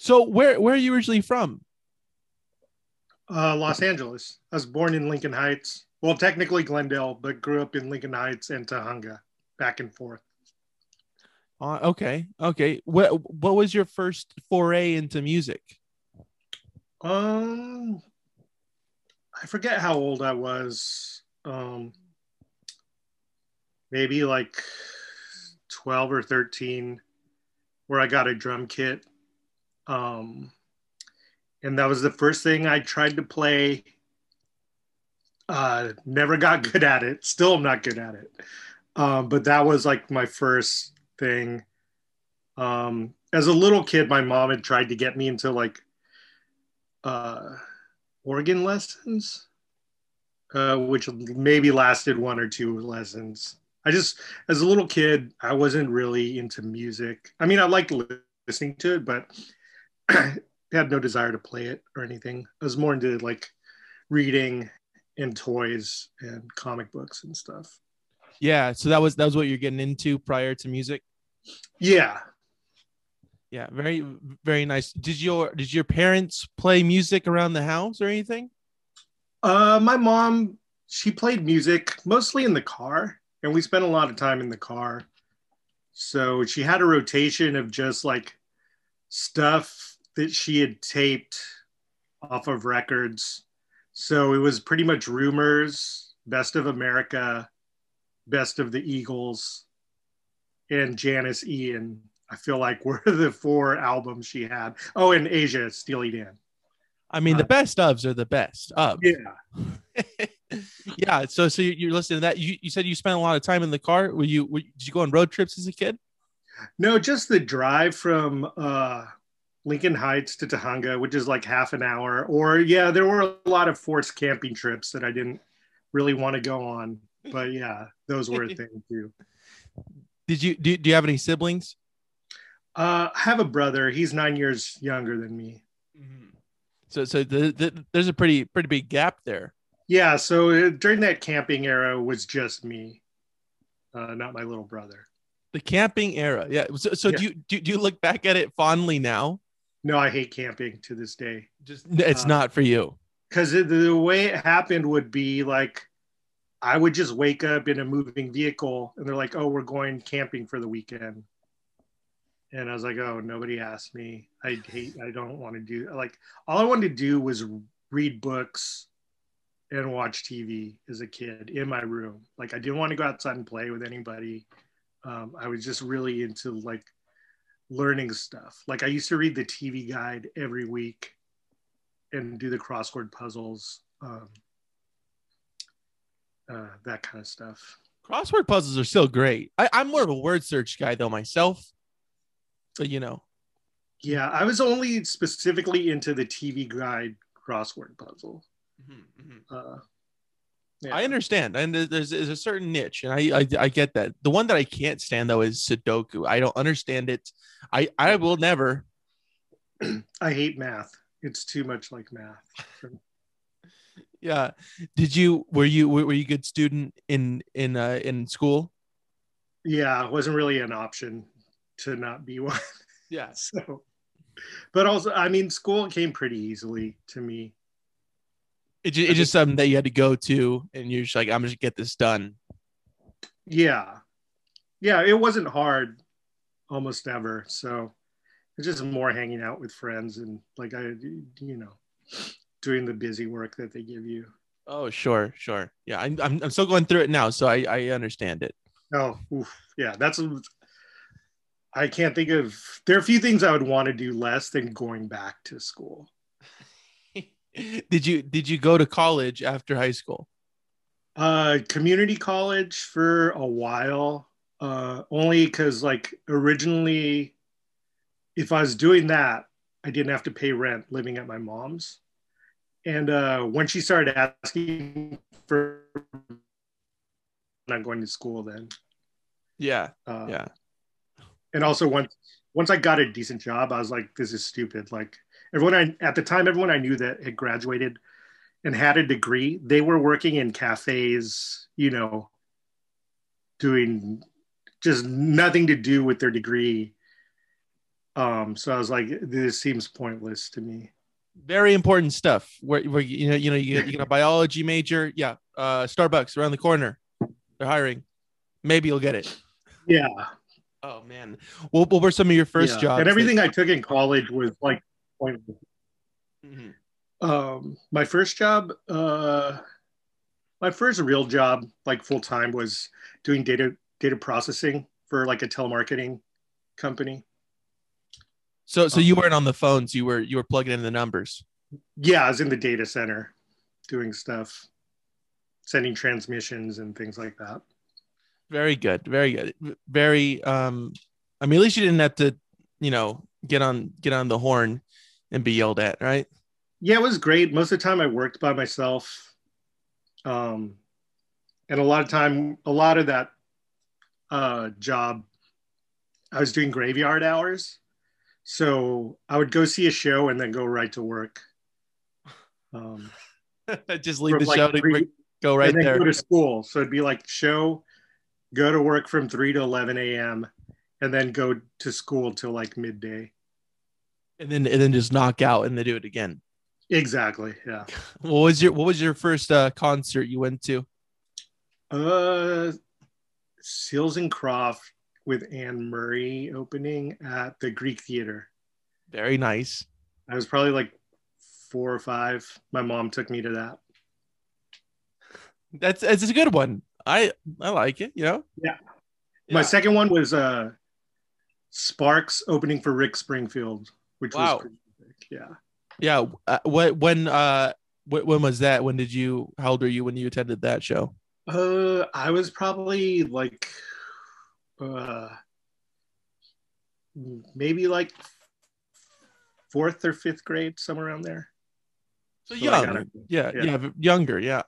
So where where are you originally from? Uh, Los Angeles. I was born in Lincoln Heights. Well, technically Glendale, but grew up in Lincoln Heights and Tujunga, back and forth. Uh, okay, okay. What what was your first foray into music? Um, I forget how old I was. Um, maybe like twelve or thirteen, where I got a drum kit. Um, and that was the first thing I tried to play. Uh, never got good at it. Still, I'm not good at it. Um, but that was like my first thing. Um, as a little kid, my mom had tried to get me into like uh, organ lessons, uh, which maybe lasted one or two lessons. I just, as a little kid, I wasn't really into music. I mean, I liked listening to it, but had no desire to play it or anything. I was more into like reading and toys and comic books and stuff. Yeah, so that was that was what you're getting into prior to music. Yeah, yeah, very very nice. Did your did your parents play music around the house or anything? Uh, my mom she played music mostly in the car, and we spent a lot of time in the car. So she had a rotation of just like stuff that she had taped off of records. So it was pretty much rumors, best of America, best of the Eagles, and Janis Ian. I feel like were the four albums she had. Oh, and Asia, Steely Dan. I mean, the uh, best ofs are the best of. Yeah. yeah. So, so you're listening to that. You, you said you spent a lot of time in the car. Were you, were, did you go on road trips as a kid? No, just the drive from uh, Lincoln Heights to Tujunga, which is like half an hour. Or, yeah, there were a lot of forced camping trips that I didn't really want to go on. But yeah, those were a thing too. Did you, do, do you have any siblings? Uh, I have a brother. He's nine years younger than me. Mm-hmm. So, so the, the, there's a pretty pretty big gap there. Yeah. So uh, during that camping era was just me, uh, not my little brother. The camping era, yeah. So, so yeah. do you do, do you look back at it fondly now? No, I hate camping to this day. Just it's uh, not for you. Because the way it happened would be like, I would just wake up in a moving vehicle, and they're like, "Oh, we're going camping for the weekend." and I was like, oh, nobody asked me. I hate. I don't want to do like all I wanted to do was read books and watch TV as a kid in my room. Like I didn't want to go outside and play with anybody. Um, I was just really into like learning stuff. Like I used to read the TV guide every week and do the crossword puzzles, um, uh, that kind of stuff. Crossword puzzles are still great. I, I'm more of a word search guy though myself So you know. Yeah, I was only specifically into the TV guide crossword puzzle. Mm-hmm, mm-hmm. Uh, yeah. I understand, and there's, there's a certain niche, and I, I, I get that. The one that I can't stand though is Sudoku. I don't understand it. I I will never. I hate math. It's too much like math. yeah. Did you were you were you a good student in in uh, in school? Yeah, it wasn't really an option to not be one. Yeah. so, but also, I mean, school came pretty easily to me. It just, it's just something that you had to go to, and you're just like, I'm just get this done. Yeah, yeah. It wasn't hard, almost ever. So it's just more hanging out with friends and like I, you know, doing the busy work that they give you. Oh, sure, sure. Yeah, I'm, I'm, I'm still going through it now, so I, I understand it. Oh, oof. yeah. That's I can't think of there are a few things I would want to do less than going back to school. Did you did you go to college after high school? Uh community college for a while. Uh only cuz like originally if I was doing that, I didn't have to pay rent living at my mom's. And uh when she started asking for not going to school then. Yeah. Uh, yeah and also once once I got a decent job, I was like, this is stupid. Like everyone I at the time, everyone I knew that had graduated and had a degree, they were working in cafes, you know, doing just nothing to do with their degree. Um, so I was like, this seems pointless to me. Very important stuff. Where, where you know, you know, you get, you get a biology major. Yeah, uh, Starbucks around the corner. They're hiring. Maybe you'll get it. Yeah. Oh man. What, what were some of your first Yeah. jobs? And everything that- I took in college was like pointless. Mhm. um my first job uh my first real job like full time was doing data data processing for like a telemarketing company So so you weren't on the phones. You were you were plugging in the numbers. yeah i was in the data center doing stuff sending transmissions and things like that Very good. Very good. Very um I mean at least you didn't have to, you know, get on get on the horn and be yelled at, right? yeah it was great. Most of the time i worked by myself. Um and a lot of time a lot of that uh job i was doing graveyard hours. So i would go see a show and then go right to work. Um Just leave the like, show to three- go right and then there. go to school. So it'd be like show go to work from 3 to 11 a.m and then go to school till like midday and then and then just knock out and they do it again. exactly yeah What was your what was your first uh concert you went to? Uh, Seals and Croft with Anne Murray opening at the Greek Theater. Very nice. I was probably like four or five. My mom took me to that. That's it's a good one. I I like it, you know? Yeah. Yeah. My second one was uh, Sparks opening for Rick Springfield, which Wow. was. Yeah. yeah. Uh, what when uh wh- when was that? When did you how old were you when you attended that show? Uh, I was probably like, uh, maybe like fourth or fifth grade, somewhere around there. So So young. gotta- yeah, yeah. yeah, younger, yeah.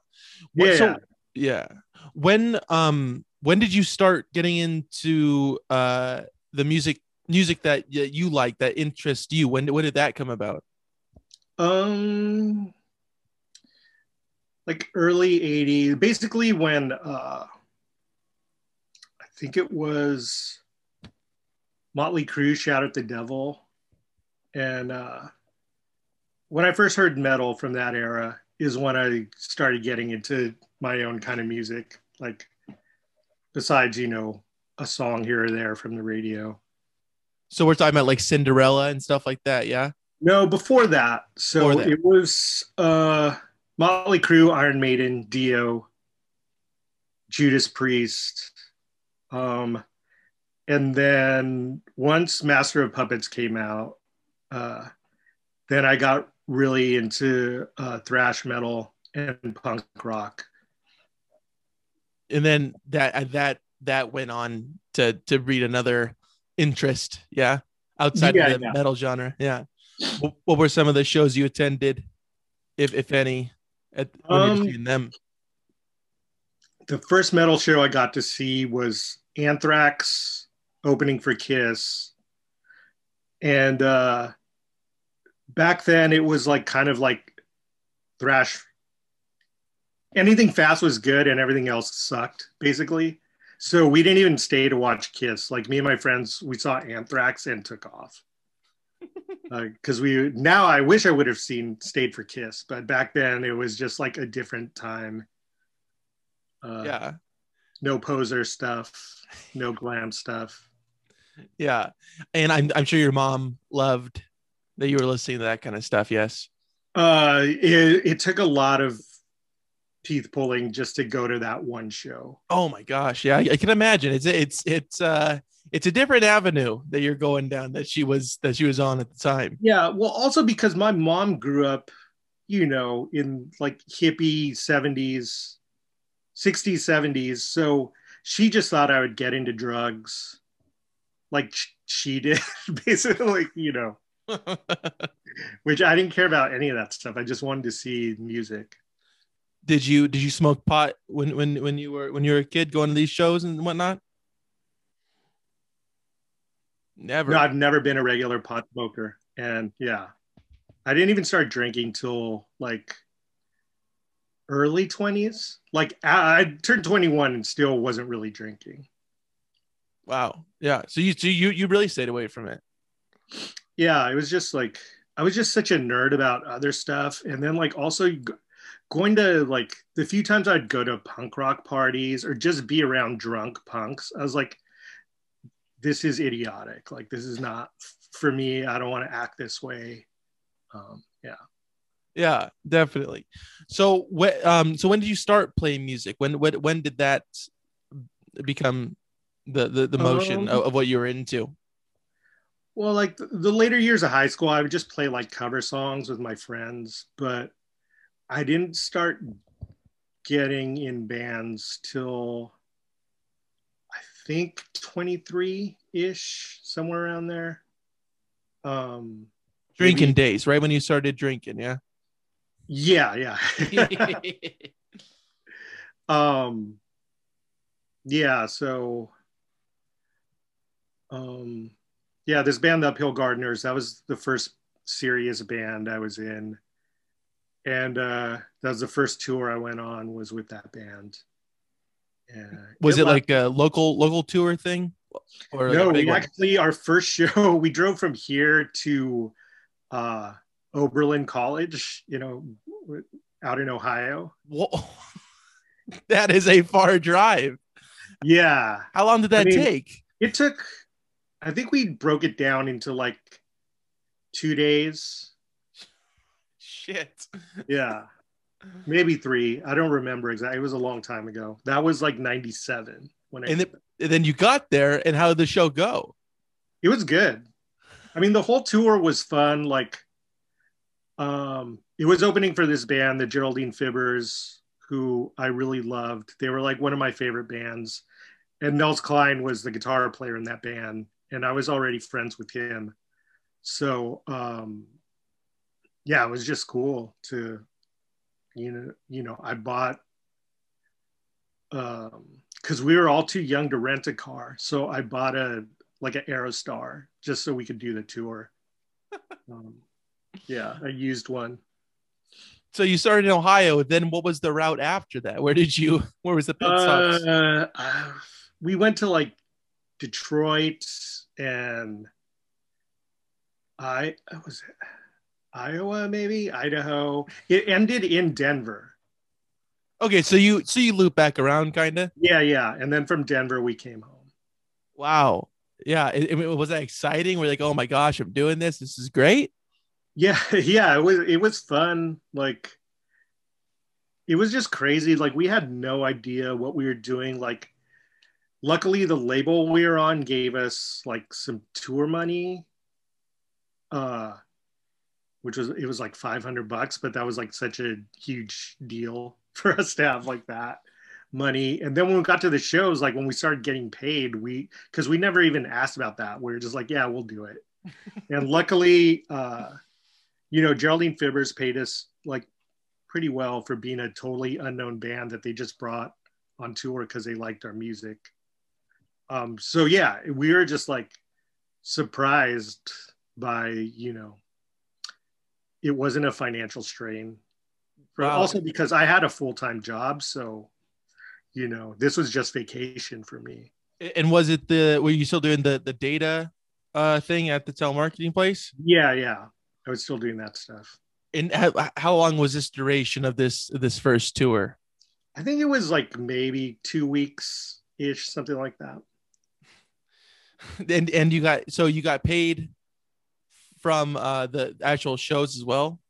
What- Yeah. So yeah. When um when did you start getting into uh the music music that you like that interests you? When when did that come about? Um, like early 80s, basically when uh, I think it was Motley Crue Shout at the Devil. And uh, when I first heard metal from that era is when I started getting into my own kind of music, like besides, you know, a song here or there from the radio. So we're talking about like Cinderella and stuff like that, yeah. No, before that. So Before that. it was uh Motley Crue, Iron Maiden, Dio, Judas Priest. Um and then once Master of Puppets came out, uh then I got really into uh thrash metal and punk rock. And then that uh, that that went on to to read another interest, yeah, outside Yeah, of the yeah. metal genre, yeah. What, were some of the shows you attended, if if any, at when you Um, were seeing them? The first metal show I got to see was Anthrax opening for Kiss. And uh, back then it was like kind of like thrash. Anything fast was good and everything else sucked, basically. So we didn't even stay to watch Kiss. Like me and my friends, we saw Anthrax and took off. Because we now I wish I would have seen stayed for Kiss, but back then it was just like a different time. Uh, yeah, no poser stuff, no glam stuff. yeah, and I'm I'm sure your mom loved that you were listening to that kind of stuff. Yes. Uh, it, it took a lot of teeth pulling just to go to that one show. Oh my gosh, yeah, I, can imagine. It's it's it's uh it's a different avenue that you're going down that she was that she was on at the time. Yeah, well, also because my mom grew up, you know, in like hippie 70s, 60s, 70s. So she just thought I would get into drugs like she did, basically, you know, which I didn't care about any of that stuff. I just wanted to see music. Did you did you smoke pot when when when you were when you were a kid going to these shows and whatnot? Never. No, I've never been a regular pot smoker. And yeah, I didn't even start drinking till like early 20s. Like I, I turned 21 and still wasn't really drinking. Wow. Yeah. So you so you you really stayed away from it. yeah, it was just like I was just such a nerd about other stuff, and then like also going to like the few times I'd go to punk rock parties or just be around drunk punks, I was like, this is idiotic. Like this is not for me. I don't want to act this way. Um, yeah. Yeah, definitely. So when um so when did you start playing music? When when when did that become the the, the motion um, of, of, what you were into? Well, like the, the later years of high school, I would just play like cover songs with my friends, but I didn't start getting in bands till I think 23 ish, somewhere around there. Um, drinking maybe, days, right when you started drinking, yeah. Yeah, yeah. um, yeah. So, um, yeah, this band, the Uphill Gardeners, that was the first serious band I was in, and uh, that was the first tour I went on was with that band. Yeah. Was it, it like a local local tour thing? Or no, we one? actually our first show we drove from here to uh, Oberlin College, you know, out in Ohio. Whoa. that is a far drive. Yeah. How long did that I mean, take? It took, I think we broke it down into like two days. Shit. Yeah. Maybe three. I don't remember exactly. It was a long time ago. That was like 97 when I. And, and then you got there, and how did the show go? It was good. I mean, the whole tour was fun. Like, um, it was opening for this band, the Geraldine Fibbers, who I really loved. They were like one of my favorite bands. And Nels Cline was the guitar player in that band, and I was already friends with him. So, um, yeah, it was just cool to, you know, you know, I bought, um, because we were all too young to rent a car, so I bought a like an Aerostar just so we could do the tour. um, yeah, I used one. So you started in Ohio. Then what was the route after that? Where did you? Where was the pit stops? Uh, uh, we went to like Detroit and I was it Iowa, maybe Idaho. It ended in Denver. Okay, so you so you loop back around, kind of. Yeah, yeah, and then from Denver we came home. Wow, yeah, it, it, was that exciting? We're like, oh my gosh, I'm doing this. This is great. Yeah, yeah, it was it was fun. Like it was just crazy. Like we had no idea what we were doing. Like luckily the label we were on gave us like some tour money. Uh which was it was like 500 bucks, but that was like such a huge deal for us to have like that money. And then when we got to the shows, like when we started getting paid, we because we never even asked about that. We were just like, yeah, we'll do it. and luckily, uh, you know, Geraldine Fibbers paid us like pretty well for being a totally unknown band that they just brought on tour because they liked our music. Um, so yeah, we were just like surprised by, you know, it wasn't a financial strain. Wow. Also because I had a full-time job, so you know, this was just vacation for me. And was it the were you still doing the the data uh thing at the telemarketing place? Yeah, yeah. I was still doing that stuff. And how, how long was this duration of this this first tour? I think it was like maybe two weeks ish, something like that. And and you got so you got paid from uh the actual shows as well.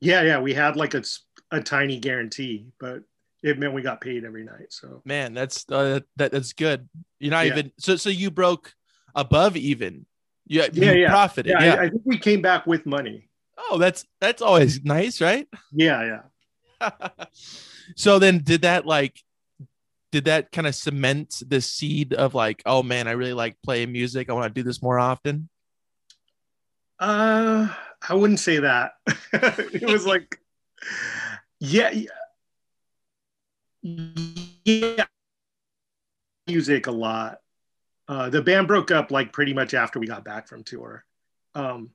Yeah, yeah, we had like a a tiny guarantee, but it meant we got paid every night. So man, that's uh, that that's good. You're not yeah. even so so you broke above even. You, yeah, you yeah. profited. Yeah, yeah. I, I, think we came back with money. Oh, that's that's always nice, right? Yeah, yeah. so then did that like did that kind of cement the seed of like, oh man, I really like playing music. I want to do this more often? Uh I wouldn't say that. it was like yeah, yeah, music a lot. Uh, the band broke up like pretty much after we got back from tour. Um,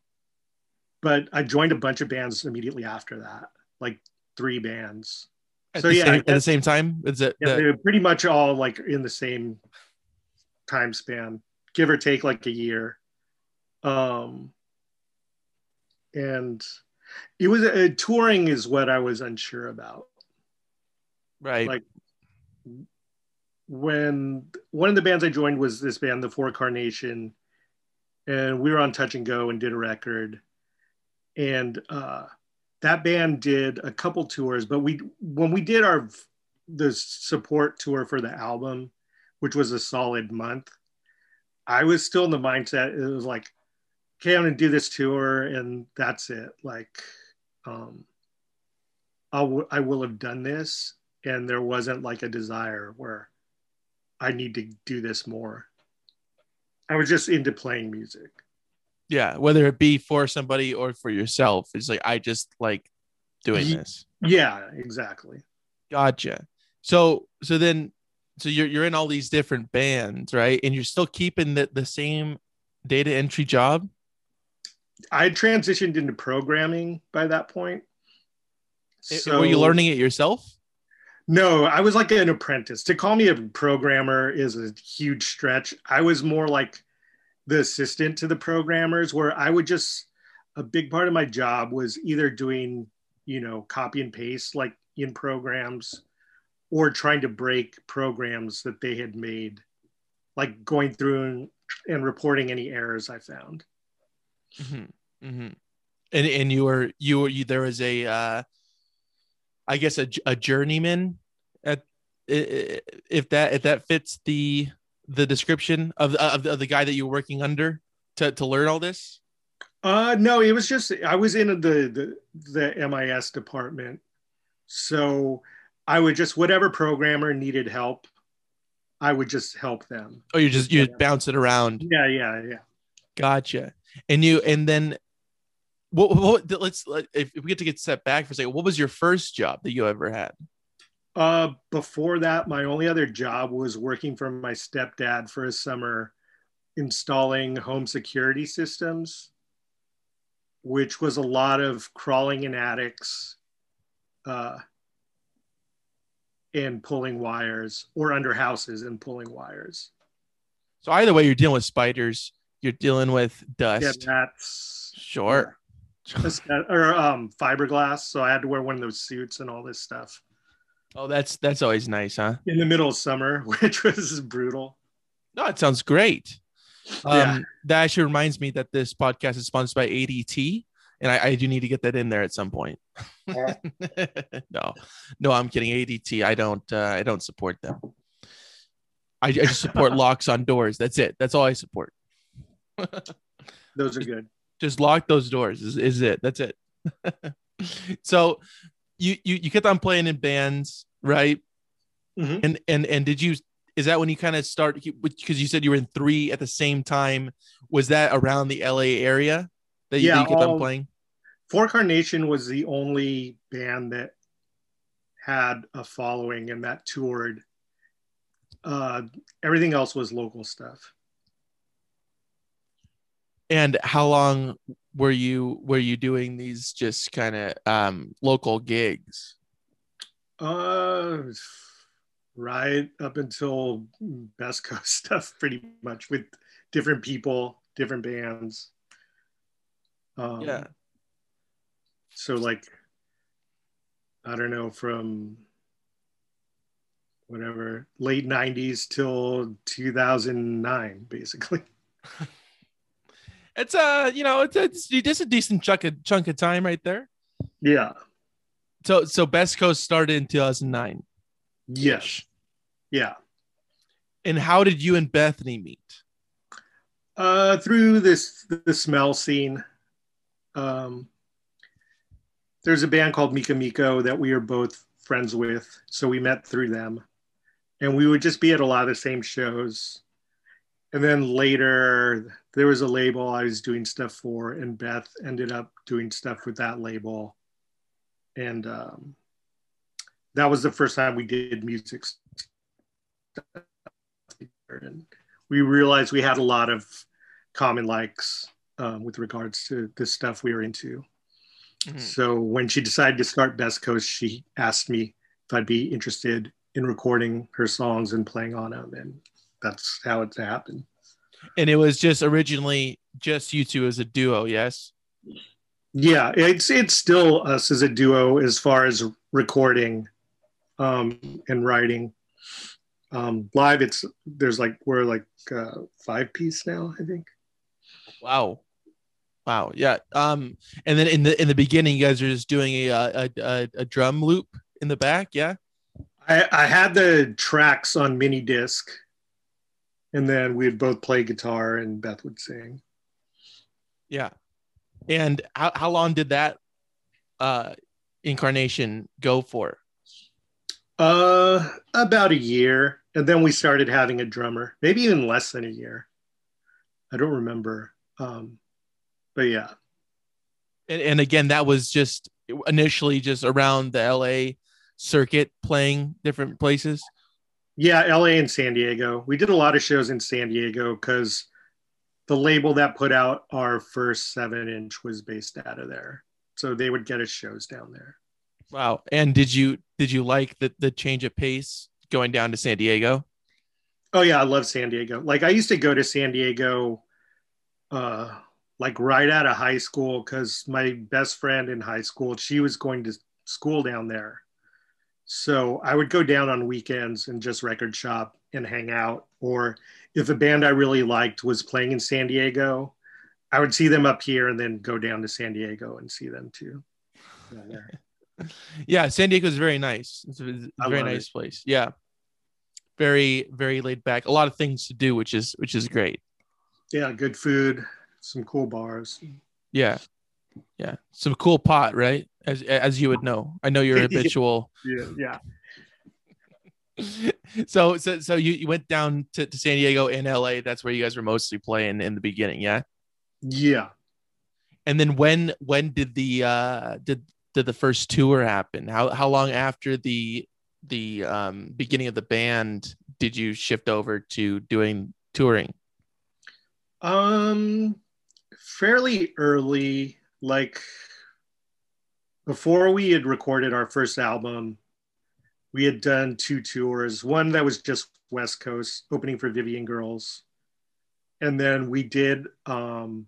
but I joined a bunch of bands immediately after that, like three bands. At so yeah, same, at the same time, is it? Yeah, the... they're pretty much all like in the same time span, give or take like a year. Um, and it was uh, touring is what I was unsure about. Right. Like when one of the bands I joined was this band, the For Carnation, and we were on Touch and Go and did a record, and uh, that band did a couple tours. But we when we did our the support tour for the album, which was a solid month, I was still in the mindset. It was like, okay, I'm gonna do this tour, and that's it. Like, um, I'll, I will have done this, and there wasn't like a desire where I need to do this more. I was just into playing music. Yeah, whether it be for somebody or for yourself, it's like I just like doing this. Yeah, exactly. Gotcha. So so then so you're you're in all these different bands, right? And you're still keeping the, the same data entry job? I transitioned into programming by that point. So, were you learning it yourself? No, I was like an apprentice. To call me a programmer is a huge stretch. I was more like the assistant to the programmers, where I would just, a big part of my job was either doing, you know, copy and paste like in programs or trying to break programs that they had made, like going through and, and reporting any errors I found. Mm-hmm. Mm-hmm. And, and you were, you were, you, there was a, uh, I guess a, a journeyman at if that if that fits the the description of of, of the guy that you were working under to to learn all this. Uh, no, it was just I was in the the the MIS department, so I would just whatever programmer needed help, I would just help them. Oh, you just you yeah. bounce it around. Yeah, yeah, yeah. Gotcha. And you and then what, what let's if we get to get set back for a second what was your first job that you ever had? Uh before that my only other job was working for my stepdad for a summer installing home security systems which was a lot of crawling in attics uh, and pulling wires or under houses and pulling wires. So either way you're dealing with spiders you're dealing with dust yeah that's sure or um, fiberglass. So I had to wear one of those suits and all this stuff. Oh, that's that's always nice, huh? In the middle of summer, which was brutal. No, it sounds great. Um, yeah. That actually reminds me that this podcast is sponsored by ADT, and I, I do need to get that in there at some point. Yeah. no, no, I'm kidding. ADT, I don't, uh, I don't support them. I, I just support locks on doors. That's it. That's all I support. Those are good. Just lock those doors is, is it. That's it. So you, you you kept on playing in bands right? Mm-hmm. and and and did you is that when you kind of start because you said you were in three at the same time. Was that around the la area that you, yeah, that you kept all, on playing? For Carnation was the only band that had a following and that toured uh, everything else was local stuff and how long were you were you doing these just kind of um, local gigs? Uh, right up until Best Coast stuff, pretty much with different people, different bands. Um, yeah. So like, I don't know, from whatever late '90s till 2009, basically. it's a you know it's it's, it's a decent chunk of chunk of time right there. Yeah. So so Best Coast started in 2009. Yes. Yeah. And how did you and Bethany meet? Uh, through this the smell scene. Um, there's a band called Mika Miko that we are both friends with, so we met through them, and we would just be at a lot of the same shows and then later there was a label I was doing stuff for, and Beth ended up doing stuff with that label, and um, that was the first time we did music. And we realized we had a lot of common likes um, with regards to the stuff we were into. Mm-hmm. So when she decided to start Best Coast, she asked me if I'd be interested in recording her songs and playing on them, and that's how it happened. And it was just originally just you two as a duo, yes? Yeah, it's it's still us as a duo as far as recording um, and writing. Um, live, it's there's like we're like uh, five piece now, I think. Wow. Wow. Yeah. Um, and then in the in the beginning, you guys are just doing a a, a, a drum loop in the back, yeah. I, I had the tracks on mini disc, and then we'd both play guitar and Beth would sing. Yeah. And how, how long did that uh incarnation go for? Uh about a year. And then we started having a drummer, maybe even less than a year. I don't remember. Um but yeah. And, and again, that was just initially just around the LA circuit playing different places. Yeah, LA and San Diego. We did a lot of shows in San Diego because the label that put out our first seven inch was based out of there. So they would get us shows down there. Wow. And did you did you like the the change of pace going down to San Diego? Oh yeah, I love San Diego. Like I used to go to San Diego uh like right out of high school because my best friend in high school, she was going to school down there. So I would go down on weekends and just record shop and hang out. Or if a band I really liked was playing in San Diego, I would see them up here and then go down to San Diego and see them too. yeah, San Diego is very nice. It's a, very nice it. place. Yeah. Very, very laid back. A lot of things to do, which is which is great. Yeah, good food, some cool bars. Yeah. Yeah. Some cool pot, right? As as you would know. I know you're habitual. yeah, yeah. so so so you, you went down to, to San Diego in LA. That's where you guys were mostly playing in the beginning, yeah? Yeah. And then when when did the uh did did the first tour happen? How how long after the the um beginning of the band did you shift over to doing touring? Um fairly early, like before we had recorded our first album, we had done two tours. One that was just West Coast, opening for Vivian Girls, and then we did um,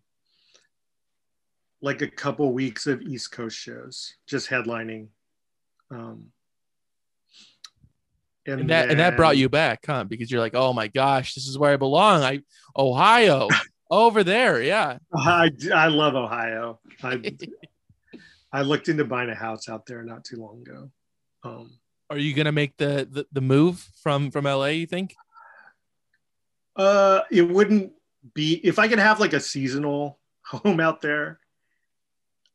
like a couple weeks of East Coast shows, just headlining. Um, and, and that then, and that brought you back, huh? Because you're like, oh my gosh, this is where I belong. I Ohio, over there, yeah. I I love Ohio. I I looked into buying a house out there not too long ago. Um, are you gonna make the, the the move from from LA? You think? Uh, it wouldn't be if I could have like a seasonal home out there.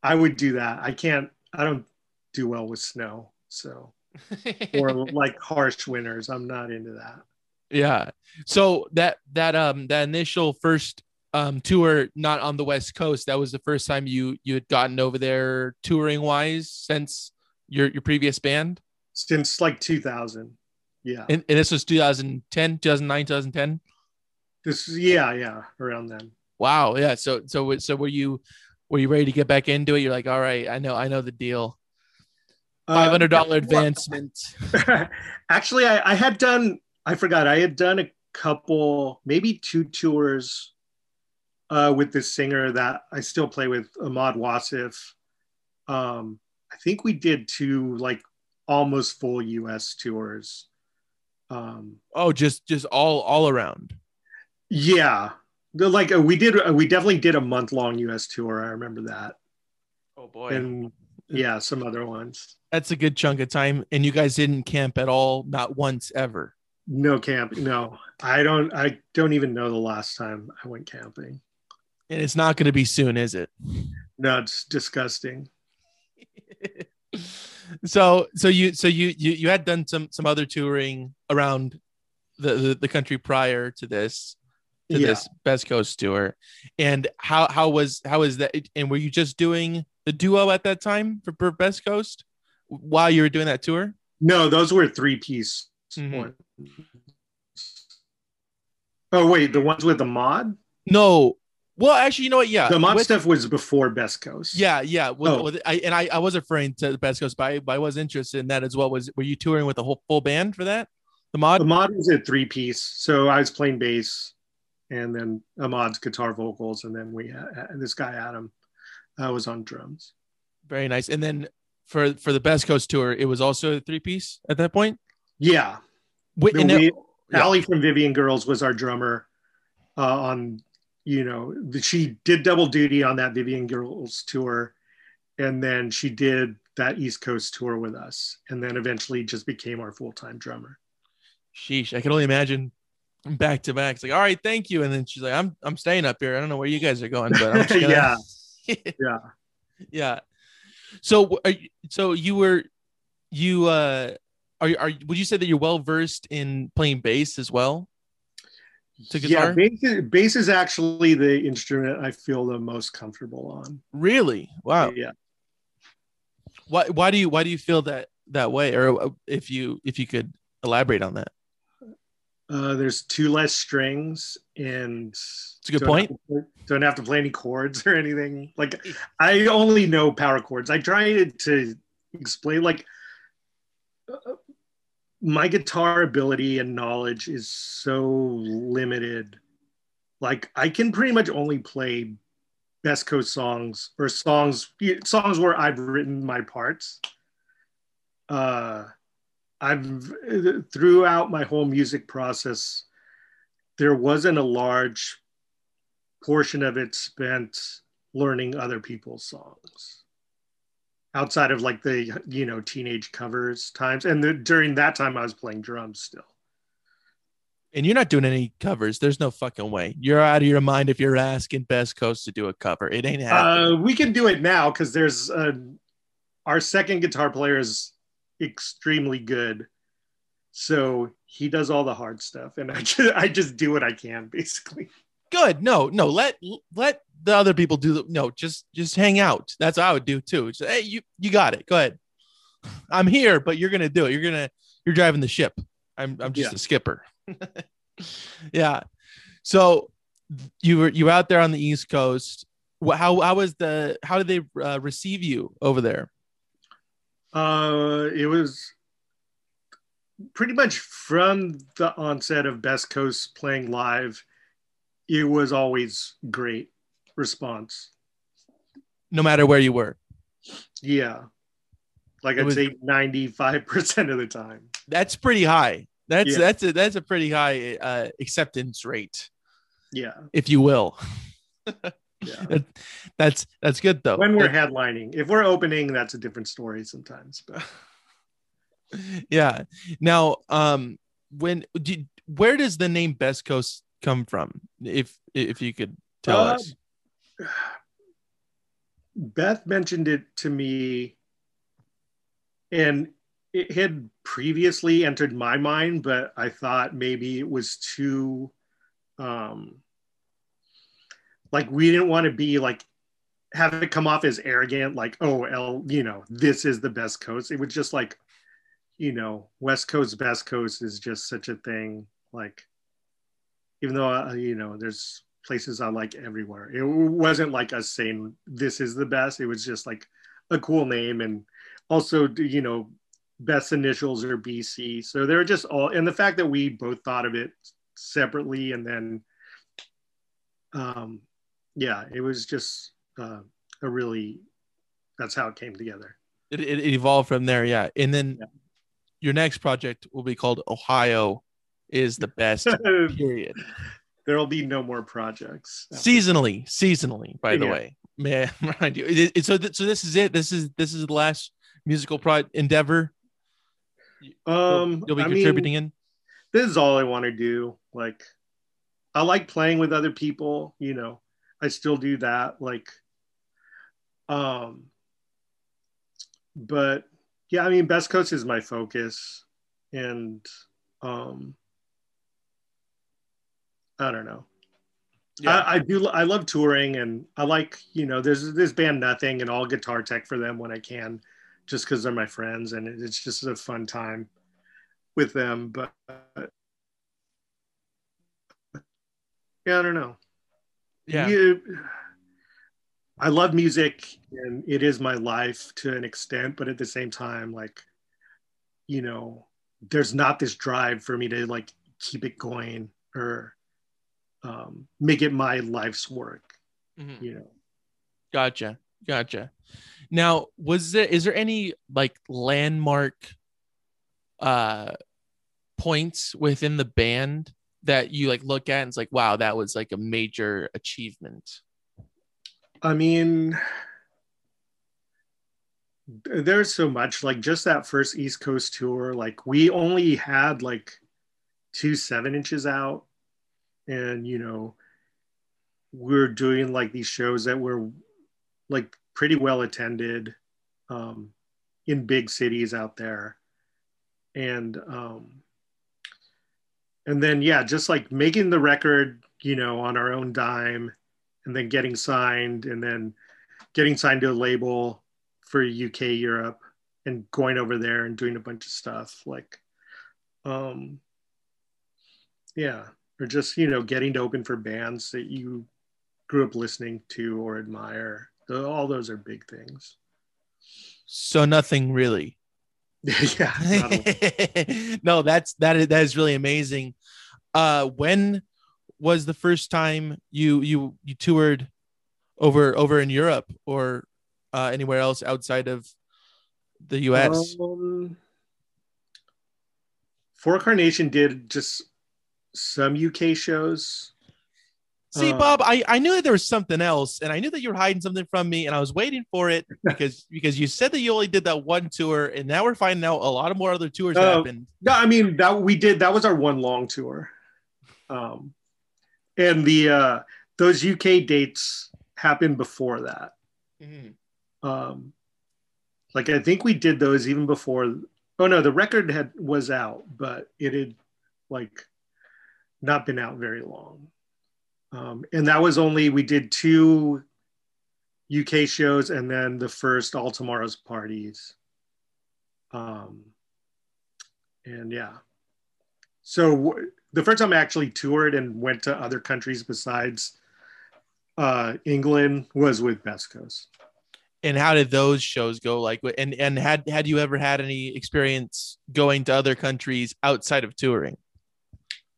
I would do that. I can't. I don't do well with snow, so or like harsh winters. I'm not into that. Yeah. So that that um that initial first um tour not on the west coast that was the first time you you had gotten over there touring wise since your your previous band since like 2000. Yeah. And, and this was 2010, 2009, 2010. This yeah, yeah, around then. Wow. Yeah. So so so were you were you ready to get back into it? You're like, all right, I know, I know the deal. Uh, Five hundred dollar uh, advancement. Actually, I, I had done. I forgot. I had done a couple, maybe two tours uh, with this singer that I still play with, Ahmad Wasif. Um, I think we did two like almost full U.S. tours. Um, oh, just just all all around. Yeah, like uh, we did. Uh, we definitely did a month long U.S. tour. I remember that. Oh boy. And yeah, some other ones. That's a good chunk of time. And you guys didn't camp at all, not once ever. No camp. No, I don't. I don't even know the last time I went camping. And it's not going to be soon, is it? No, it's disgusting. so so you so you you you had done some some other touring around the the, the country prior to this to yeah. this Best Coast tour, and how how was how was that? And were you just doing the duo at that time for, for Best Coast while you were doing that tour? No, those were three piece. Mm-hmm. Oh wait, the ones with the mod? No, well, actually, you know what? Yeah, the mod with, stuff was before Best Coast. Yeah, yeah. With, oh. with, I, and I, I was referring to the Best Coast, but I, but I was interested in that as well. Was were you touring with a whole full band for that? The mod. The mod was a three piece, so I was playing bass, and then Ahmad's guitar vocals, and then we had this guy Adam uh, was on drums. Very nice. And then for for the Best Coast tour, it was also a three piece at that point. Yeah, Wait, and we- it- yeah. Ali from Vivian Girls was our drummer uh, on, you know, she did double duty on that Vivian Girls tour, and then she did that East Coast tour with us, and then eventually just became our full time drummer. sheesh, I can only imagine back to back. It's like, all right, thank you. And then she's like, I'm I'm staying up here. I don't know where you guys are going, but gonna... Yeah. Yeah. yeah. So you, so you were you uh are you- are you- would you say that you're well versed in playing bass as well? To Yeah, bass is, bass is actually the instrument I feel the most comfortable on. Really? Wow. Yeah. Why why do you why do you feel that that way or uh, if you if you could elaborate on that? Uh, there's two less strings and It's a good point. have to- don't have to play any chords or anything. Like I only know power chords. I tried to explain like uh, my guitar ability and knowledge is so limited. Like I can pretty much only play Best Coast songs or songs songs where I've written my parts. Uh, I've throughout my whole music process, there wasn't a large portion of it spent learning other people's songs outside of like the you know teenage covers times and the, during that time i was playing drums still And you're not doing any covers. There's no fucking way. You're out of your mind if you're asking Best Coast to do a cover. It ain't happening. uh, we can do it now because there's uh, our second guitar player is extremely good so he does all the hard stuff and i just, I just do what i can basically Good. No, no. Let let the other people do the no. Just just hang out. That's what I would do too. Just, hey, you you got it. Go ahead. I'm here, but you're gonna do it. You're gonna you're driving the ship. I'm I'm just Yeah. a skipper. yeah. So you were you were out there on the East Coast. How how was the how did they uh, receive you over there? Uh, it was pretty much from the onset of Best Coast playing live. It was always great response. No matter where you were. Yeah, like It I'd was- say ninety-five percent of the time. That's pretty high. That's Yeah. that's a that's a pretty high uh, acceptance rate, Yeah, if you will. yeah. That's that's good though. when we're That- headlining, if we're opening, that's a different story sometimes. But yeah. Now, um, when do, where does the name Best Coast come from? If if you could tell Uh, us. Beth mentioned it to me, and it had previously entered my mind, but I thought maybe it was too, um, like we didn't want to be like have it come off as arrogant, like oh, L, you know, this is the best coast. It was just like, you know, West Coast, best coast is just such a thing. Like, even though uh, you know, there's places I like everywhere. It wasn't like us saying this is the best. It was just like a cool name, and also you know, best initials are BC. So they're just all, and the fact that we both thought of it separately, and then, um, yeah, it was just uh, a really. That's how it came together. It, it, it evolved from there, yeah. And then Yeah. your next project will be called Ohio is the best. period. There'll be no more projects. Seasonally, seasonally. By the way, may I remind you. It- it- so th- so this is it. This is this is the last musical pro endeavor. Um, you'll be I mean, contributing in. this is all I want to do. Like, I like playing with other people. You know, I still do that. Like, um, but yeah, I mean, Best Coast is my focus, and um, I don't know. I, I do. I love touring, and I like you know. There's this band Nothing, and all guitar tech for them when I can, just because they're my friends, and it's just a fun time with them. But yeah, I don't know. yeah. You- I love music, and it is my life to an extent, but at the same time, like, you know, there's not this drive for me to like keep it going or um, make it my life's work. Mhm. You know. Gotcha. Gotcha. Now, was there is there any like landmark uh points within the band that you like look at and it's like, wow, that was like a major achievement? I mean, there's so much like just that first East Coast tour. Like we only had like two seven inches out, and you know, we're doing like these shows that were like pretty well attended um, in big cities out there, and um, and then yeah, just like making the record, you know, on our own dime, and then getting signed, and then getting signed to a label for UK Europe and going over there and doing a bunch of stuff like um yeah or just you know getting to open for bands that you grew up listening to or admire all those are big things So nothing really. yeah no, that's that is that is really amazing. Uh when was the first time you you you toured over over in Europe or uh anywhere else outside of the US? Um, For Carnation did just some UK shows. See, uh, Bobb, I, I knew that there was something else, and I knew that you were hiding something from me, and I was waiting for it because because you said that you only did that one tour, and now we're finding out a lot of more other tours Oh. happened. No, I mean that we did. That was our one long tour, um, and the uh, those UK dates happened before that. Um, like I think we did those even before. Oh no, the record had was out, but it had like not been out very long. Um, and that was only we did two UK shows and then the first All Tomorrow's parties. Um, and yeah, so the first time I actually toured and went to other countries besides uh, England was with Best Coast. And how did those shows go? Like, and and had had you ever had any experience going to other countries outside of touring?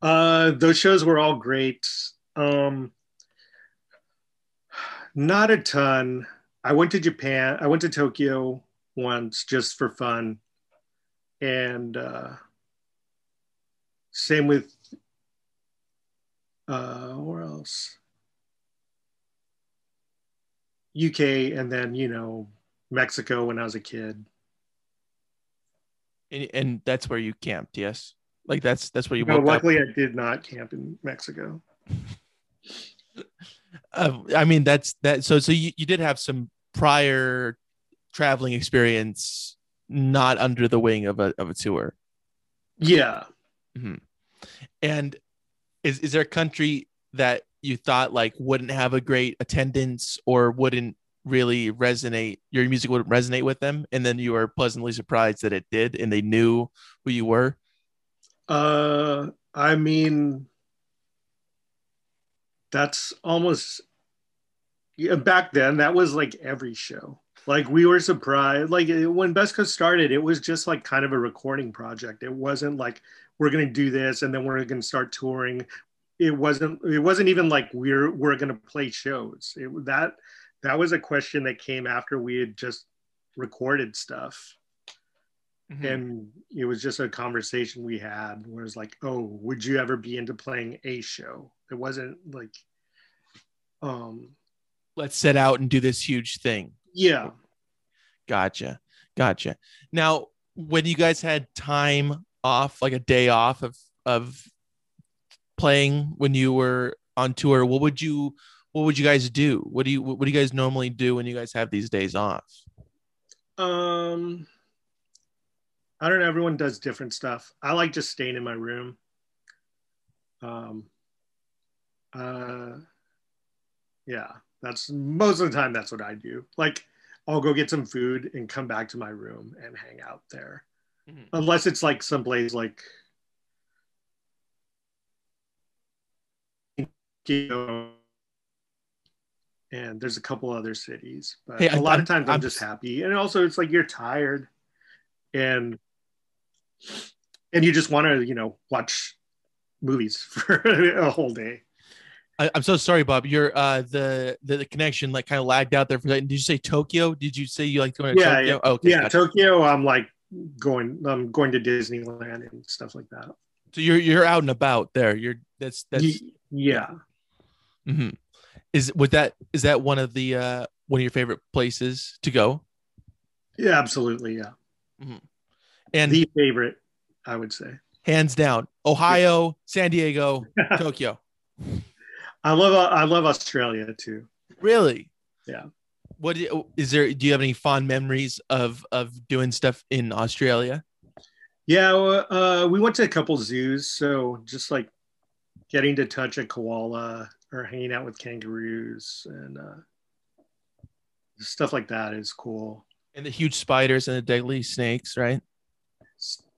Uh, those shows were all great. Um, not a ton. I went to Japan. I went to Tokyo once just for fun, and uh, same with uh, where else? UK, and then you know Mexico when I was a kid. And, and that's where you camped, yes. Like that's that's where you No, woke up. luckily, I did not camp in Mexico. Uh, I mean, that's that. So, so you, you did have some prior traveling experience, not under the wing of a of a tour. Yeah. And is is there a country that you thought like wouldn't have a great attendance or wouldn't really resonate? Your music wouldn't resonate with them, and then you were pleasantly surprised that it did, and they knew who you were. Uh, I mean, that's almost yeah, back then. That was like every show. Like we were surprised. Like when Best Coast started, it was just like kind of a recording project. It wasn't like we're gonna do this and then we're gonna start touring. It wasn't. It wasn't even like we're we're gonna play shows. It that that was a question that came after we had just recorded stuff and it was just a conversation we had where it's like oh would you ever be into playing a show it wasn't like um Let's set out and do this huge thing. yeah Gotcha. Gotcha. Now, when you guys had time off, like a day off of of playing when you were on tour, what would you what would you guys do? What do you what do you guys normally do when you guys have these days off? um i don't know everyone does different stuff. I like just staying in my room. Um uh yeah that's most of the time that's what i do. Like i'll go get some food and come back to my room and hang out there. Mhm. unless it's like someplace like you know, and there's a couple other cities but Hey, a I- lot I'm- of times i'm, I'm just happy. And also it's like you're tired and and you just want to you know watch movies for a whole day I, am so sorry, Bobb. Your uh the, the the connection like kind of lagged out there for that. Did you say Tokyo? Did you say you like going to yeah, Tokyo? Yeah, oh, okay, yeah gotcha. Tokyo. I'm like going. I'm going to Disneyland and stuff like that. So you're you're out and about there. You're that's that's yeah. Mm-hmm. Is would that is that one of the uh one of your favorite places to go? Yeah, absolutely. Yeah. Mm-hmm. And the favorite, I would say, hands down, Ohio, yeah. San Diego, Tokyo. I love I love Australia too. Really? Yeah. What is there? Do you have any fond memories of of doing stuff in Australia? Yeah, uh, we went to a couple zoos, so just like getting to touch a koala or hanging out with kangaroos and uh, stuff like that is cool. And the huge spiders and the deadly snakes, right?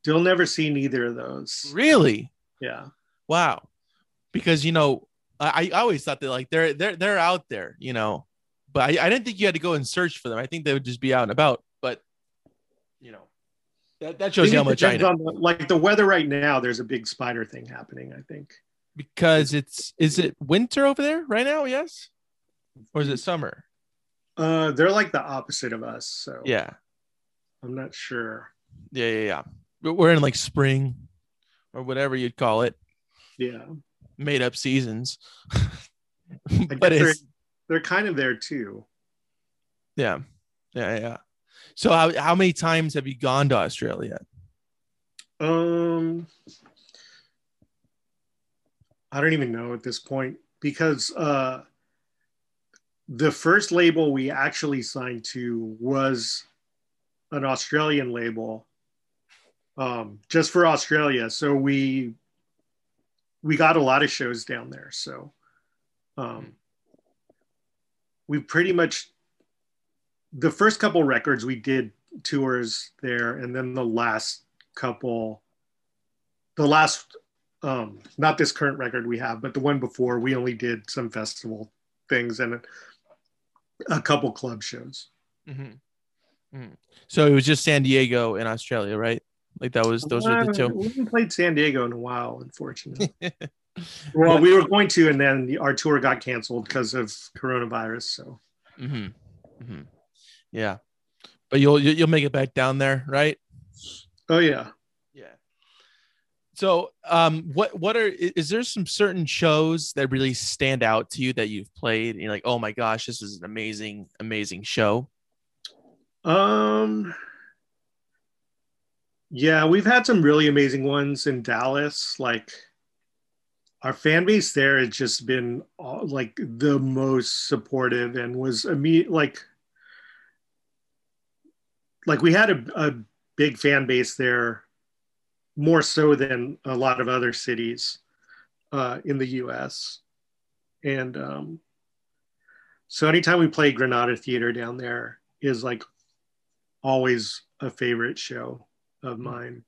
Still never seen either of those. Really? Yeah. Wow. Because you know, I, I always thought that like they're they're they're out there, you know, but I, I didn't think you had to go and search for them. I think they would just be out and about. But you know, that, that shows you how much I know. The, like the weather right now, there's a big spider thing happening. I think because it's is it winter over there right now? Yes, or is it summer? Uh, they're like the opposite of us. So yeah, I'm not sure. Yeah, yeah, yeah. But we're in like spring or whatever you'd call it. Yeah made up seasons. but they're, they're kind of there too. Yeah. Yeah, yeah. So how, how many times have you gone to Australia? Um I don't even know at this point because uh the first label we actually signed to was an Australian label um, just for Australia. So we we got a lot of shows down there. So um, we pretty much the first couple records we did tours there, and then the last couple, the last um, not this current record we have, but the one before we only did some festival things and a, couple club shows. Mm-hmm. Mm-hmm. So it was just San Diego and Australia, right? Like that was those are the two. We haven't played San Diego in a while, unfortunately. well, we were going to, and then the, our tour got canceled because of coronavirus. So. Mm-hmm. Mm-hmm. Yeah, but you'll you'll make it back down there, right? Oh yeah. Yeah. So, um, what what are is there some certain shows that really stand out to you that you've played? And you're like, oh my gosh, this is an amazing, amazing show. Um, yeah, we've had some really amazing ones in Dallas. Like our fan base there has just been uh, like the most supportive and was immediate like like we had a, a big fan base there more so than a lot of other cities uh, in the US. And um, so anytime we play Granada Theater down there is like always a favorite show of hmm. mine.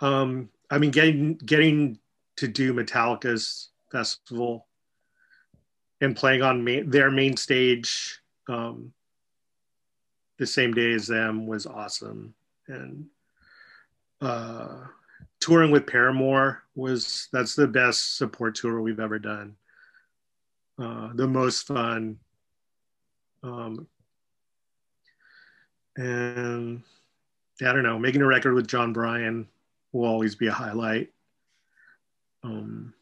Um, I mean, getting getting to do Metallica's festival and playing on main, their main stage um, the same day as them was awesome. And uh, touring with Paramore was that's the best support tour we've ever done. Uh, the most fun. Um, and I don't know, making a record with Jon Brion will always be a highlight. Um,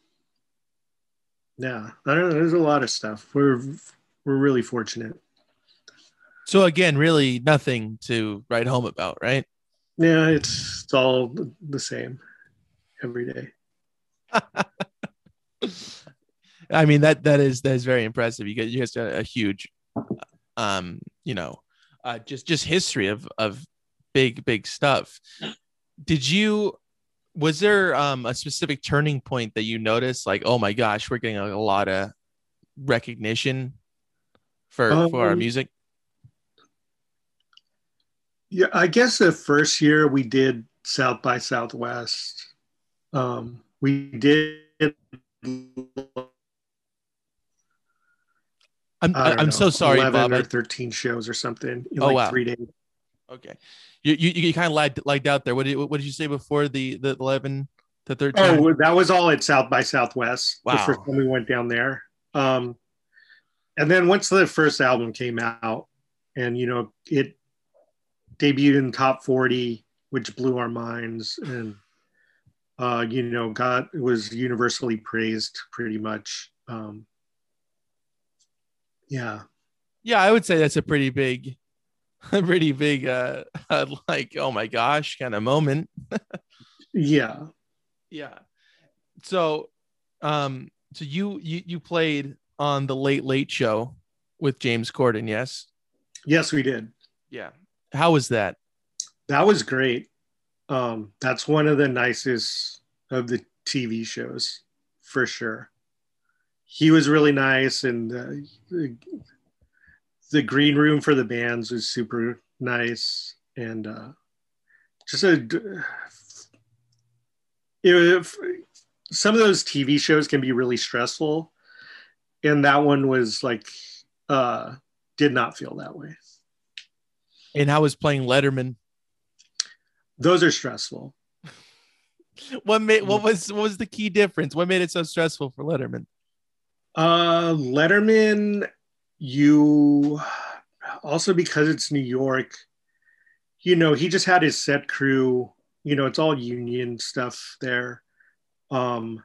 yeah, I don't know. There's a lot of stuff. We're we're really fortunate. So again, really nothing to write home about, right? Yeah, it's it's all the same every day. I mean that that is that is very impressive. You get you guys got a huge, um, you know, uh, just just history of of big big stuff. Did you was there um, a specific turning point that you noticed like oh my gosh we're getting a, lot of recognition for um, for our um, music yeah i guess the first year we did south by southwest um, we did I'm I'm know, so sorry, 11 Bobb. or 13 shows or something in oh, like wow. three days. Okay, you you, you kind of lagged, lagged out there. What did what did you say before the the eleven? The 13. Oh, that was all at South by Southwest. Wow. The first time we went down there. Um, and then once the first album came out, and you know it debuted in top 40, which blew our minds, and uh, you know got was universally praised pretty much. Um, yeah, yeah, I would say that's a pretty big, a pretty big, uh, like oh my gosh kind of moment. yeah, yeah. So, um, so you you you played on the Late Late Show with James Corden, yes? yes, we did. Yeah. How was that? That was great. Um, that's one of the nicest of the TV shows for sure. He was really nice, and uh, the, green room for the bands was super nice, and uh, just a. If some of those TV shows can be really stressful, and that one was like uh, did not feel that way. And how was playing Letterman? Those are stressful. What made what was what was the key difference? What made it so stressful for Letterman? Uh, Letterman, you also because it's New York, you know, he just had his set crew. You know, it's all union stuff there, um,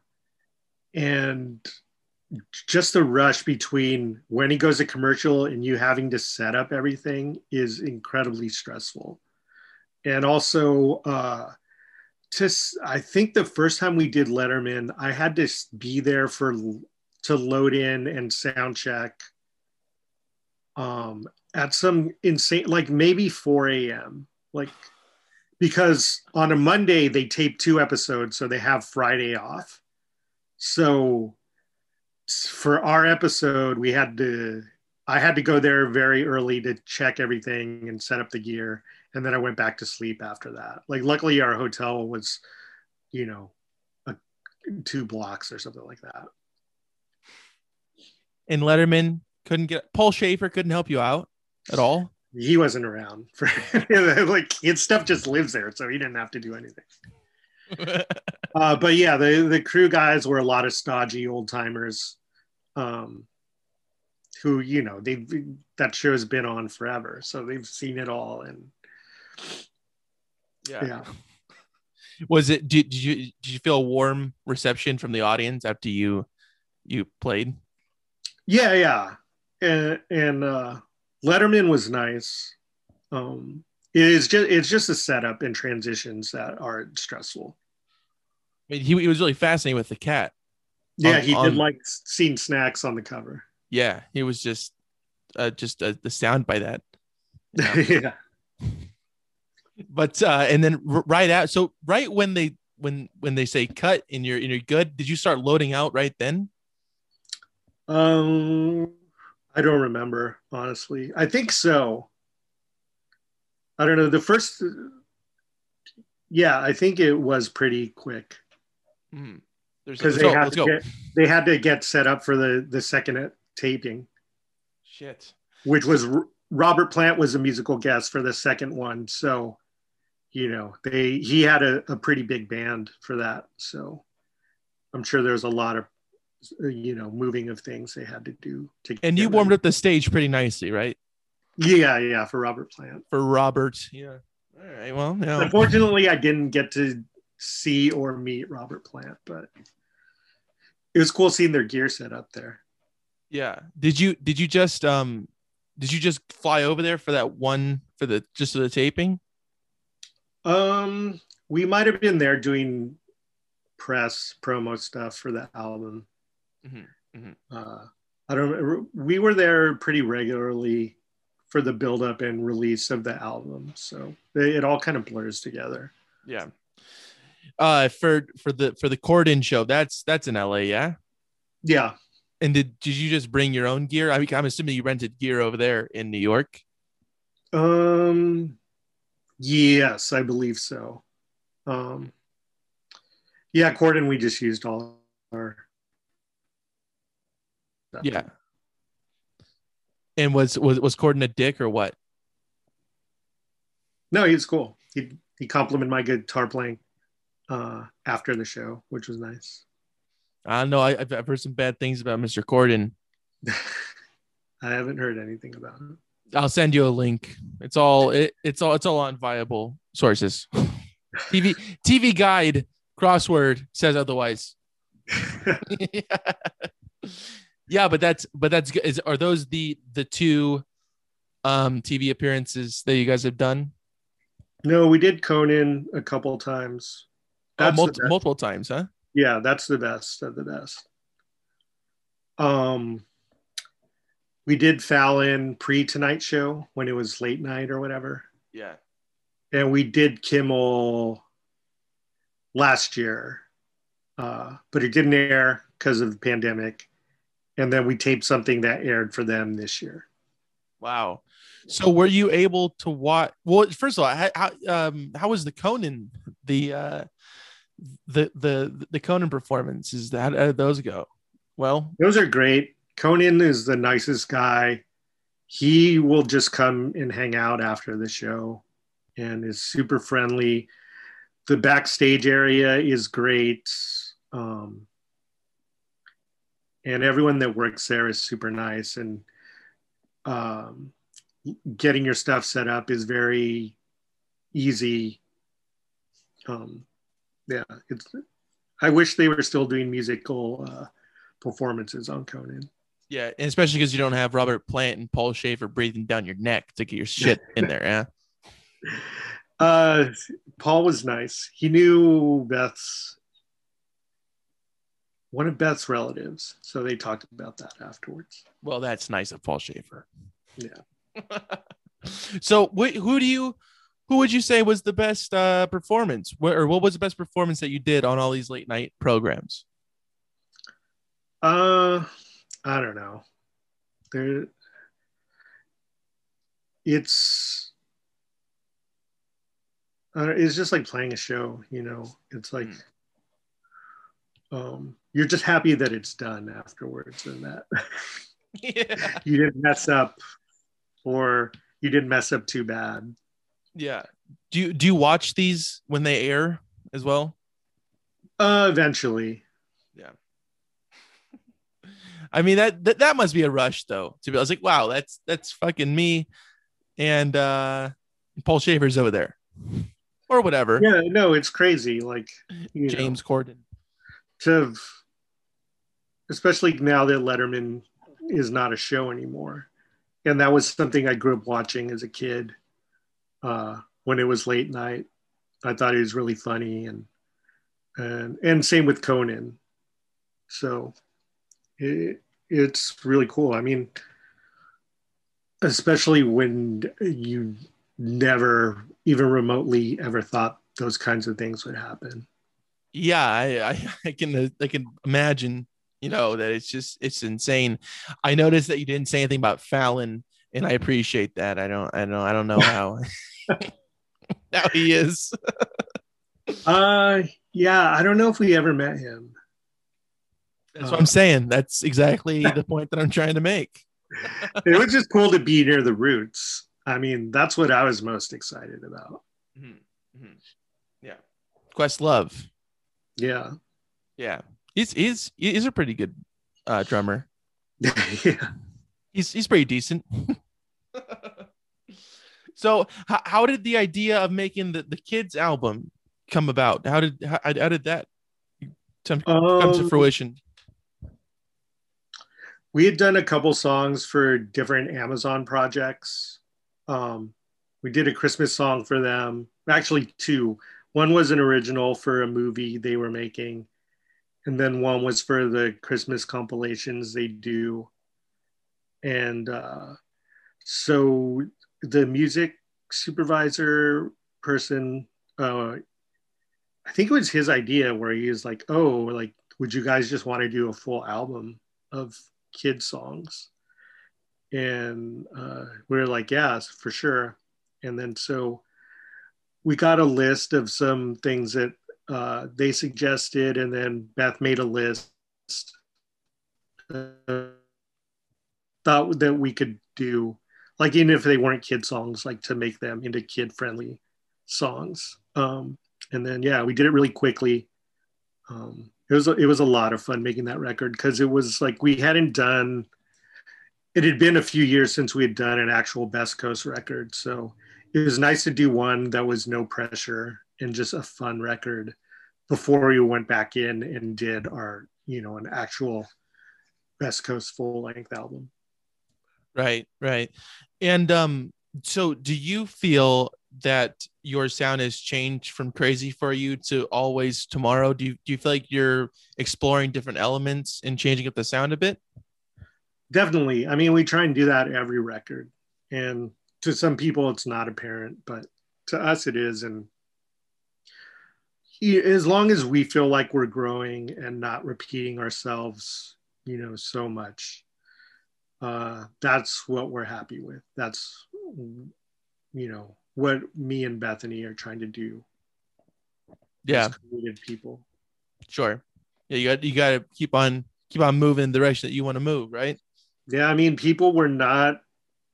and just the rush between when he goes to commercial and you having to set up everything is incredibly stressful. And also, uh, to I think the first time we did Letterman, I had to be there for to load in and sound check um, at some insane, like maybe 4 a.m. Like because on a Monday they tape two episodes, so they have Friday off. So for our episode, we had to I had to go there very early to check everything and set up the gear, and then I went back to sleep after that. Like luckily our hotel was, you know, a, two blocks or something like that. And Letterman couldn't get Paul Shaffer couldn't help you out at all. He wasn't around for like his stuff just lives there, so he didn't have to do anything. uh, but yeah, the the crew guys were a lot of stodgy old timers, um, who you know they that show's been on forever, so they've seen it all. And yeah. yeah, Was it did, did you did you feel a warm reception from the audience after you you played? yeah, yeah, and and uh, Letterman was nice. Um, it is just it's just the setup and transitions that are stressful. I mean, he, he was really fascinating with the cat. Yeah, On- he on- did like seeing snacks on the cover. Yeah, he was just uh, just uh, the sound by that. yeah. But uh, and then right out, so right when they when when they say cut and you're and you're good, did you start loading out right then? Um, I don't remember honestly. I think so. I don't know. The first, yeah, I think it was pretty quick Hmm. Because let's they go, had to go. get they had to get set up for the the second taping, Shit. which was Robert Plant was a musical guest for the second one. So, you know, they he had a, a pretty big band for that. So, I'm sure there's a lot of uh, you know moving of things they had to do to. And you warmed up the stage pretty nicely, right? Yeah, yeah, for Robert Plant. For Robert. Yeah. All right. Well, yeah. Unfortunately, I didn't get to see or meet Robert Plant, but it was cool seeing their gear set up there. Yeah. Did you did you just um did you just fly over there for that one for the just for the taping? Um, we might have been there doing press promo stuff for the album. Mhm, mhm. Uh, I don't. remember. We were there pretty regularly for the build up and release of the album, so it, it all kind of blurs together. Yeah. Uh for for the for the Corden show, that's that's in LA, yeah. Yeah, And did did you just bring your own gear? I mean, I'm assuming you rented gear over there in New York. Um, yes, I believe so. Um, yeah, Corden, we just used all our. Stuff. Yeah. And was was was Corden a dick or what? No, he was cool. He he complimented my guitar playing. uh, after the show, which was nice. I know I, have heard some bad things about Mr. Corden. I haven't heard anything about it. I'll send you a link. It's all it, it's all it's all on viable sources. TV TV guide crossword says otherwise. yeah. but that's but that's good. Is are those the the two um TV appearances that you guys have done? No, we did Conan a couple times. Oh, that's oh, multi- multiple times, huh? Yeah, that's the best of the best. Um, we did Fallon pre Tonight Show when it was late night or whatever. Yeah, and we did Kimmel last year, uh, but it didn't air because of the pandemic. And then we taped something that aired for them this year. Wow. So were you able to watch? Well, first of all, how, how um how was the Conan the uh the the the Conan performances? How, how did those go? Well, those are great. Conan is the nicest guy. He will just come and hang out after the show, and is super friendly. The backstage area is great. Um, and everyone that works there is super nice and um, getting your stuff set up is very easy. Um, yeah, it's. I wish they were still doing musical uh, performances on Conan. Yeah, and especially because you don't have Robert Plant and Paul Shaffer breathing down your neck to get your shit in there. Yeah. Uh, Paul was nice. He knew Beth's one of Beth's relatives, so they talked about that afterwards. Well, that's nice of Paul Shaffer. Yeah. so, wh- who do you, who would you say was the best uh, performance, what, or what was the best performance that you did on all these late night programs? Uh, I don't know. There, it's, uh, it's just like playing a show. You know, it's like. Mm. Um, you're just happy that it's done afterwards and that yeah. you didn't mess up or you didn't mess up too bad. Yeah. Do you do you watch these when they air as well? Uh eventually. Yeah. I mean that, that that must be a rush though. To be I was like, wow, that's that's fucking me and uh Paul Shaffer's over there. Or whatever. Yeah, no, it's crazy. Like James know, Corden. To especially now that Letterman is not a show anymore. And that was something I grew up watching as a kid uh, when it was late night. I thought he was really funny and and and same with Conan. So it, it's really cool. I mean, especially when you never even remotely ever thought those kinds of things would happen. Yeah, I I, I can I can imagine you know that it's just it's insane. I noticed that you didn't say anything about fallon and i appreciate that. I don't i don't i don't know how how he is. Uh yeah i don't know if we ever met him. That's uh, what i'm saying. That's exactly the point that i'm trying to make. It was just cool to be near the roots. I mean that's what i was most excited about. Mm-hmm. Mm-hmm. yeah. Questlove. Yeah. Yeah He's he's he's a pretty good uh, drummer. yeah, he's he's pretty decent. so, how, how did the idea of making the, the kids album come about? How did how, how did that come, come to um, fruition? We had done a couple songs for different Amazon projects. Um, we did a Christmas song for them. Actually, two. One was an original for a movie they were making, and then one was for the Christmas compilations they do. And uh, so the music supervisor person, uh, I think it was his idea where he was like, oh, like, would you guys just want to do a full album of kid songs? And uh, we were like, yes, for sure. And then so we got a list of some things that uh, they suggested, and then Beth made a list. Uh, thought that we could do, like even if they weren't kid songs, like to make them into kid friendly songs. Um, and then yeah, we did it really quickly. Um, it was it was a lot of fun making that record because it was like we hadn't done. It had been a few years since we had done an actual Best Coast record, so it was nice to do one that was no pressure and just a fun record before we went back in and did our you know an actual Best Coast full length album. Right, right. And um so do you feel that your sound has changed from crazy for you to always tomorrow? Do you do you feel like you're exploring different elements and changing up the sound a bit? Definitely. I mean, we try and do that every record. And to some people it's not apparent, but to us it is and as long as we feel like we're growing and not repeating ourselves, you know, so much, uh, that's what we're happy with. That's, you know, what me and Bethany are trying to do. Yeah. people. Sure. Yeah. You got, you got to keep on, keep on moving in the direction that you want to move. Right. Yeah. I mean, people were not,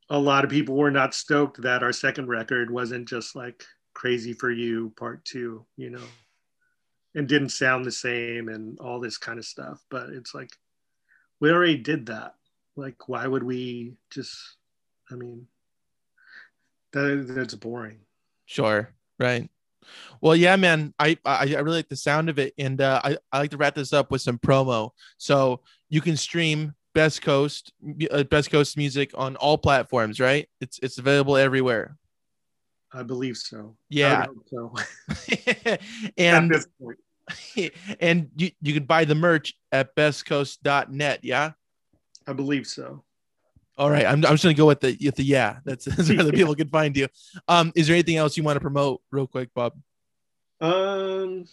a lot of people were not stoked that our second record wasn't just like crazy for you part two, you know, and didn't sound the same and all this kind of stuff. But it's like, we already did that. Like why would we just i mean that that's boring. Sure. Right. Well yeah man. I, I i really like the sound of it. And uh i, I like to wrap this up with some promo. So you can stream best coast uh, best coast music on all platforms right? It's it's available everywhere. I believe so. Yeah. So. And and you, you can buy the merch at bestcoast.net yeah I believe so. All right, I'm, I'm just gonna go with the with the yeah. That's, that's where the people can find you. Um, is there anything else you want to promote real quick, Bobb? Um,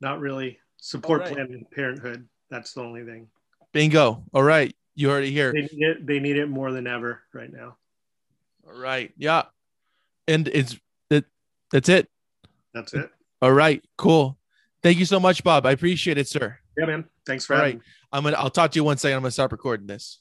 not really. Support right. Planned Parenthood. That's the only thing. Bingo. All right, you already here. They need it. They need it more than ever right now. All right. Yeah, and it's that. That's it. That's it. All right. Cool. Thank you so much, Bobb. I appreciate it, sir. Yeah, man. Thanks for All right. Me. I'm gonna I'll talk to you one second. I'm gonna stop recording this.